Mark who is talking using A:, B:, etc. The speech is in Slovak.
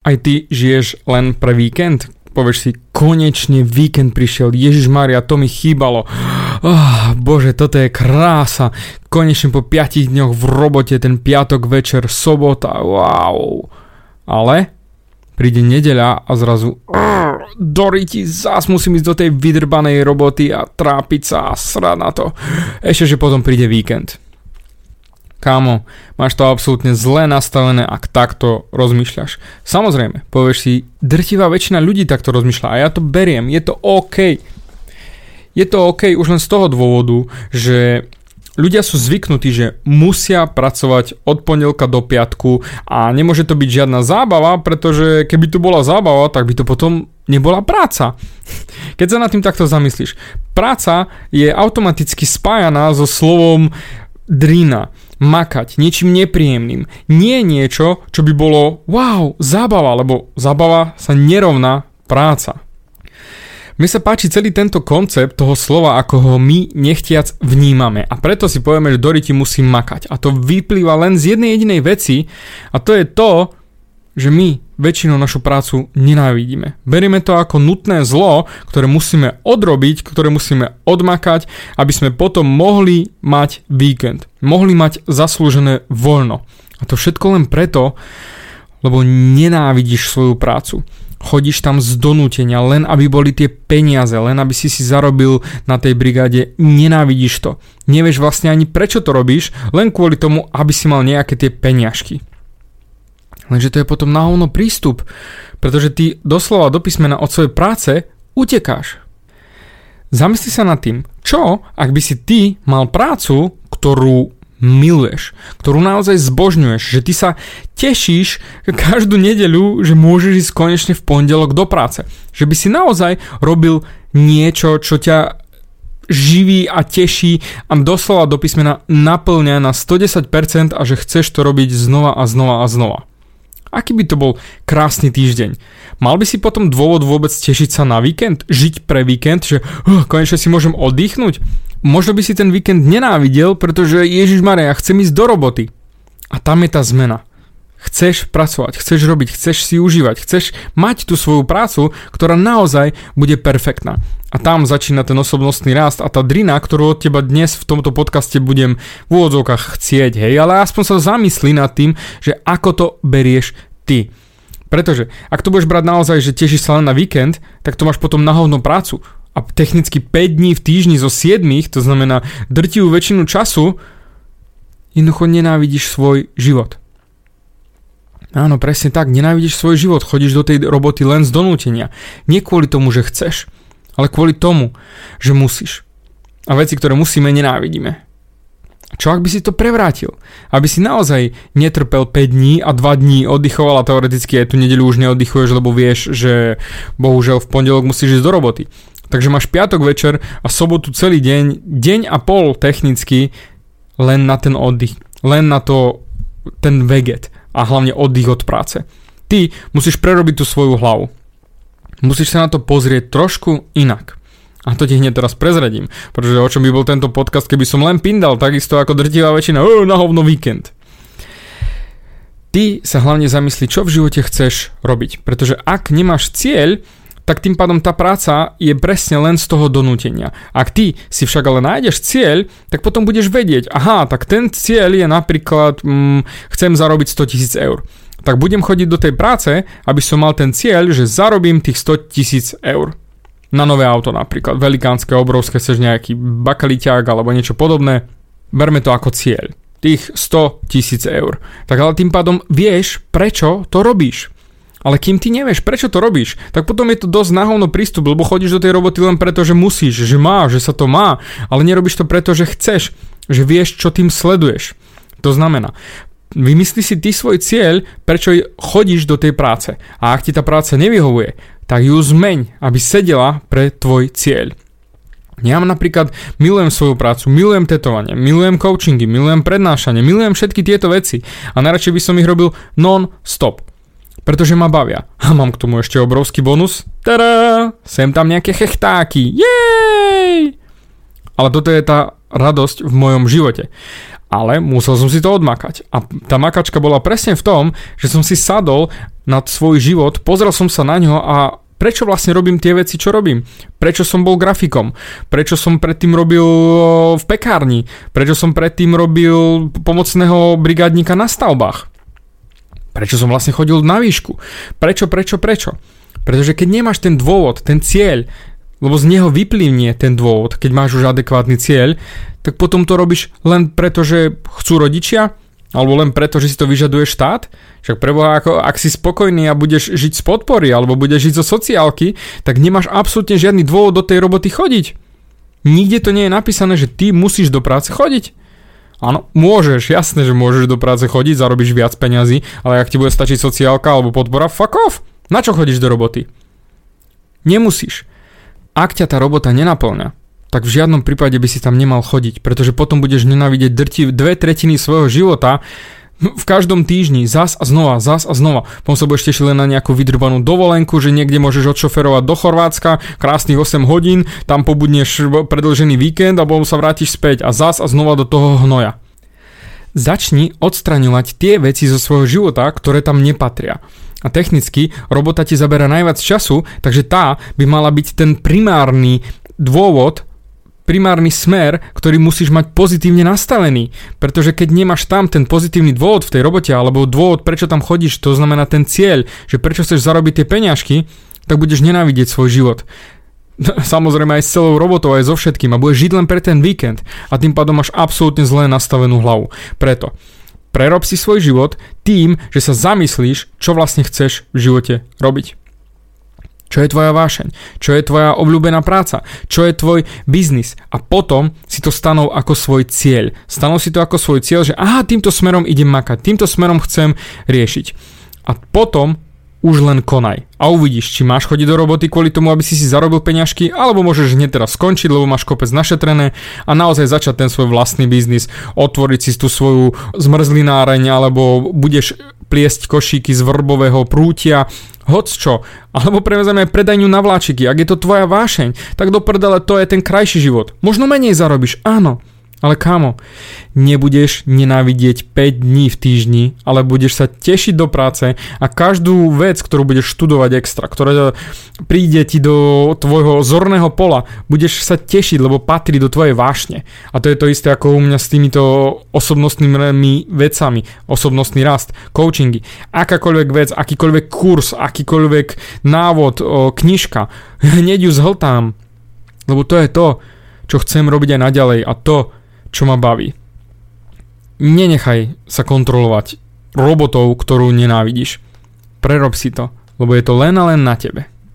A: Aj ty žiješ len pre víkend? Povieš si, konečne víkend prišiel, Ježiš Maria, to mi chýbalo. Oh, bože, toto je krása. Konečne po 5 dňoch v robote, ten piatok večer, sobota, wow. Ale príde nedeľa a zrazu Doriti, zás musím ísť do tej vydrbanej roboty a trápiť sa a srať na to. Ešte, že potom príde víkend. Kámo, máš to absolútne zle nastavené, ak takto rozmýšľaš. Samozrejme, povieš si, drtivá väčšina ľudí takto rozmýšľa a ja to beriem, je to OK. Je to OK už len z toho dôvodu, že ľudia sú zvyknutí, že musia pracovať od pondelka do piatku a nemôže to byť žiadna zábava, pretože keby to bola zábava, tak by to potom nebola práca. Keď sa nad tým takto zamyslíš, práca je automaticky spájaná so slovom drina makať niečím nepríjemným. Nie niečo, čo by bolo wow, zábava, lebo zábava sa nerovná práca. Mne sa páči celý tento koncept toho slova, ako ho my nechtiac vnímame a preto si povieme, že Doriti musí makať. A to vyplýva len z jednej jedinej veci a to je to, že my väčšinou našu prácu nenávidíme. Berieme to ako nutné zlo, ktoré musíme odrobiť, ktoré musíme odmakať, aby sme potom mohli mať víkend. Mohli mať zaslúžené voľno. A to všetko len preto, lebo nenávidíš svoju prácu. Chodíš tam z donútenia, len aby boli tie peniaze, len aby si si zarobil na tej brigáde, nenávidíš to. Nevieš vlastne ani prečo to robíš, len kvôli tomu, aby si mal nejaké tie peniažky. Lenže to je potom náhovno prístup, pretože ty doslova do písmena od svojej práce utekáš. Zamysli sa nad tým, čo ak by si ty mal prácu, ktorú miluješ, ktorú naozaj zbožňuješ, že ty sa tešíš každú nedeľu, že môžeš ísť konečne v pondelok do práce. Že by si naozaj robil niečo, čo ťa živí a teší a doslova do písmena naplňa na 110% a že chceš to robiť znova a znova a znova. Aký by to bol krásny týždeň. Mal by si potom dôvod vôbec tešiť sa na víkend? Žiť pre víkend, že uh, konečne si môžem oddychnúť? Možno by si ten víkend nenávidel, pretože Ježiš Maria, chcem ísť do roboty. A tam je tá zmena. Chceš pracovať, chceš robiť, chceš si užívať, chceš mať tú svoju prácu, ktorá naozaj bude perfektná. A tam začína ten osobnostný rast a tá drina, ktorú od teba dnes v tomto podcaste budem v úvodzovkách chcieť, hej, ale aspoň sa zamyslí nad tým, že ako to berieš ty. Pretože ak to budeš brať naozaj, že tešíš sa len na víkend, tak to máš potom na hovno prácu. A technicky 5 dní v týždni zo 7, to znamená drtivú väčšinu času, jednoducho nenávidíš svoj život. Áno, presne tak, nenávidíš svoj život, chodíš do tej roboty len z donútenia. Nie kvôli tomu, že chceš, ale kvôli tomu, že musíš. A veci, ktoré musíme, nenávidíme. Čo ak by si to prevrátil? Aby si naozaj netrpel 5 dní a 2 dní oddychoval a teoreticky aj tú nedeľu už neoddychuješ, lebo vieš, že bohužiaľ v pondelok musíš ísť do roboty. Takže máš piatok večer a sobotu celý deň, deň a pol technicky len na ten oddych, len na to ten veget a hlavne oddych od práce. Ty musíš prerobiť tú svoju hlavu. Musíš sa na to pozrieť trošku inak. A to ti hneď teraz prezradím, pretože o čom by bol tento podcast, keby som len pindal, takisto ako drtivá väčšina, oh, na hovno víkend. Ty sa hlavne zamyslí, čo v živote chceš robiť, pretože ak nemáš cieľ, tak tým pádom tá práca je presne len z toho donútenia. Ak ty si však ale nájdeš cieľ, tak potom budeš vedieť, aha, tak ten cieľ je napríklad, mm, chcem zarobiť 100 tisíc eur. Tak budem chodiť do tej práce, aby som mal ten cieľ, že zarobím tých 100 tisíc eur na nové auto napríklad, velikánske, obrovské, chceš nejaký bakaliťák alebo niečo podobné, berme to ako cieľ, tých 100 tisíc eur. Tak ale tým pádom vieš, prečo to robíš. Ale kým ty nevieš, prečo to robíš, tak potom je to dosť nahovno prístup, lebo chodíš do tej roboty len preto, že musíš, že má, že sa to má, ale nerobíš to preto, že chceš, že vieš, čo tým sleduješ. To znamená, vymysli si ty svoj cieľ, prečo chodíš do tej práce. A ak ti tá práca nevyhovuje, tak ju zmeň, aby sedela pre tvoj cieľ. Ja napríklad milujem svoju prácu, milujem tetovanie, milujem coachingy, milujem prednášanie, milujem všetky tieto veci a najradšej by som ich robil non-stop. Pretože ma bavia. A mám k tomu ešte obrovský bonus. Tada! Sem tam nejaké chechtáky. Jej! Ale toto je tá radosť v mojom živote. Ale musel som si to odmakať. A tá makačka bola presne v tom, že som si sadol nad svoj život, pozrel som sa na ňo a prečo vlastne robím tie veci, čo robím. Prečo som bol grafikom, prečo som predtým robil v pekárni, prečo som predtým robil pomocného brigádnika na stavbách. Prečo som vlastne chodil na výšku. Prečo, prečo, prečo. Pretože keď nemáš ten dôvod, ten cieľ, lebo z neho vyplývnie ten dôvod, keď máš už adekvátny cieľ, tak potom to robíš len preto, že chcú rodičia, alebo len preto, že si to vyžaduje štát? Však preboha, ako, ak si spokojný a budeš žiť z podpory, alebo budeš žiť zo sociálky, tak nemáš absolútne žiadny dôvod do tej roboty chodiť. Nikde to nie je napísané, že ty musíš do práce chodiť. Áno, môžeš, jasné, že môžeš do práce chodiť, zarobíš viac peňazí, ale ak ti bude stačiť sociálka alebo podpora, fuck off. Na čo chodíš do roboty? Nemusíš. Ak ťa tá robota nenaplňa, tak v žiadnom prípade by si tam nemal chodiť, pretože potom budeš nenávidieť drti dve tretiny svojho života v každom týždni, zas a znova, zas a znova. Potom sa budeš tešiť len na nejakú vydrbanú dovolenku, že niekde môžeš odšoferovať do Chorvátska, krásnych 8 hodín, tam pobudneš predlžený víkend a potom sa vrátiš späť a zas a znova do toho hnoja. Začni odstraňovať tie veci zo svojho života, ktoré tam nepatria. A technicky robota ti zabera najviac času, takže tá by mala byť ten primárny dôvod, primárny smer, ktorý musíš mať pozitívne nastavený. Pretože keď nemáš tam ten pozitívny dôvod v tej robote, alebo dôvod, prečo tam chodíš, to znamená ten cieľ, že prečo chceš zarobiť tie peňažky, tak budeš nenávidieť svoj život. Samozrejme aj s celou robotou, aj so všetkým a budeš žiť len pre ten víkend a tým pádom máš absolútne zle nastavenú hlavu. Preto Prerob si svoj život tým, že sa zamyslíš, čo vlastne chceš v živote robiť. Čo je tvoja vášeň? Čo je tvoja obľúbená práca? Čo je tvoj biznis? A potom si to stanov ako svoj cieľ. Stanov si to ako svoj cieľ, že aha, týmto smerom idem makať, týmto smerom chcem riešiť. A potom už len konaj. A uvidíš, či máš chodiť do roboty kvôli tomu, aby si si zarobil peňažky, alebo môžeš hneď teraz skončiť, lebo máš kopec našetrené a naozaj začať ten svoj vlastný biznis, otvoriť si tú svoju zmrzlináreň, alebo budeš pliesť košíky z vrbového prútia, hoc čo, alebo prevezeme predajňu na vláčiky, ak je to tvoja vášeň, tak do prdele to je ten krajší život. Možno menej zarobíš, áno, ale kámo, nebudeš nenávidieť 5 dní v týždni, ale budeš sa tešiť do práce a každú vec, ktorú budeš študovať extra, ktorá príde ti do tvojho zorného pola, budeš sa tešiť, lebo patrí do tvojej vášne. A to je to isté ako u mňa s týmito osobnostnými vecami, osobnostný rast, coachingy. Akákoľvek vec, akýkoľvek kurz, akýkoľvek návod, knižka, hneď ju zhltám, lebo to je to, čo chcem robiť aj naďalej a to, čo ma baví. Nenechaj sa kontrolovať robotov, ktorú nenávidíš. Prerob si to, lebo je to len a len na tebe.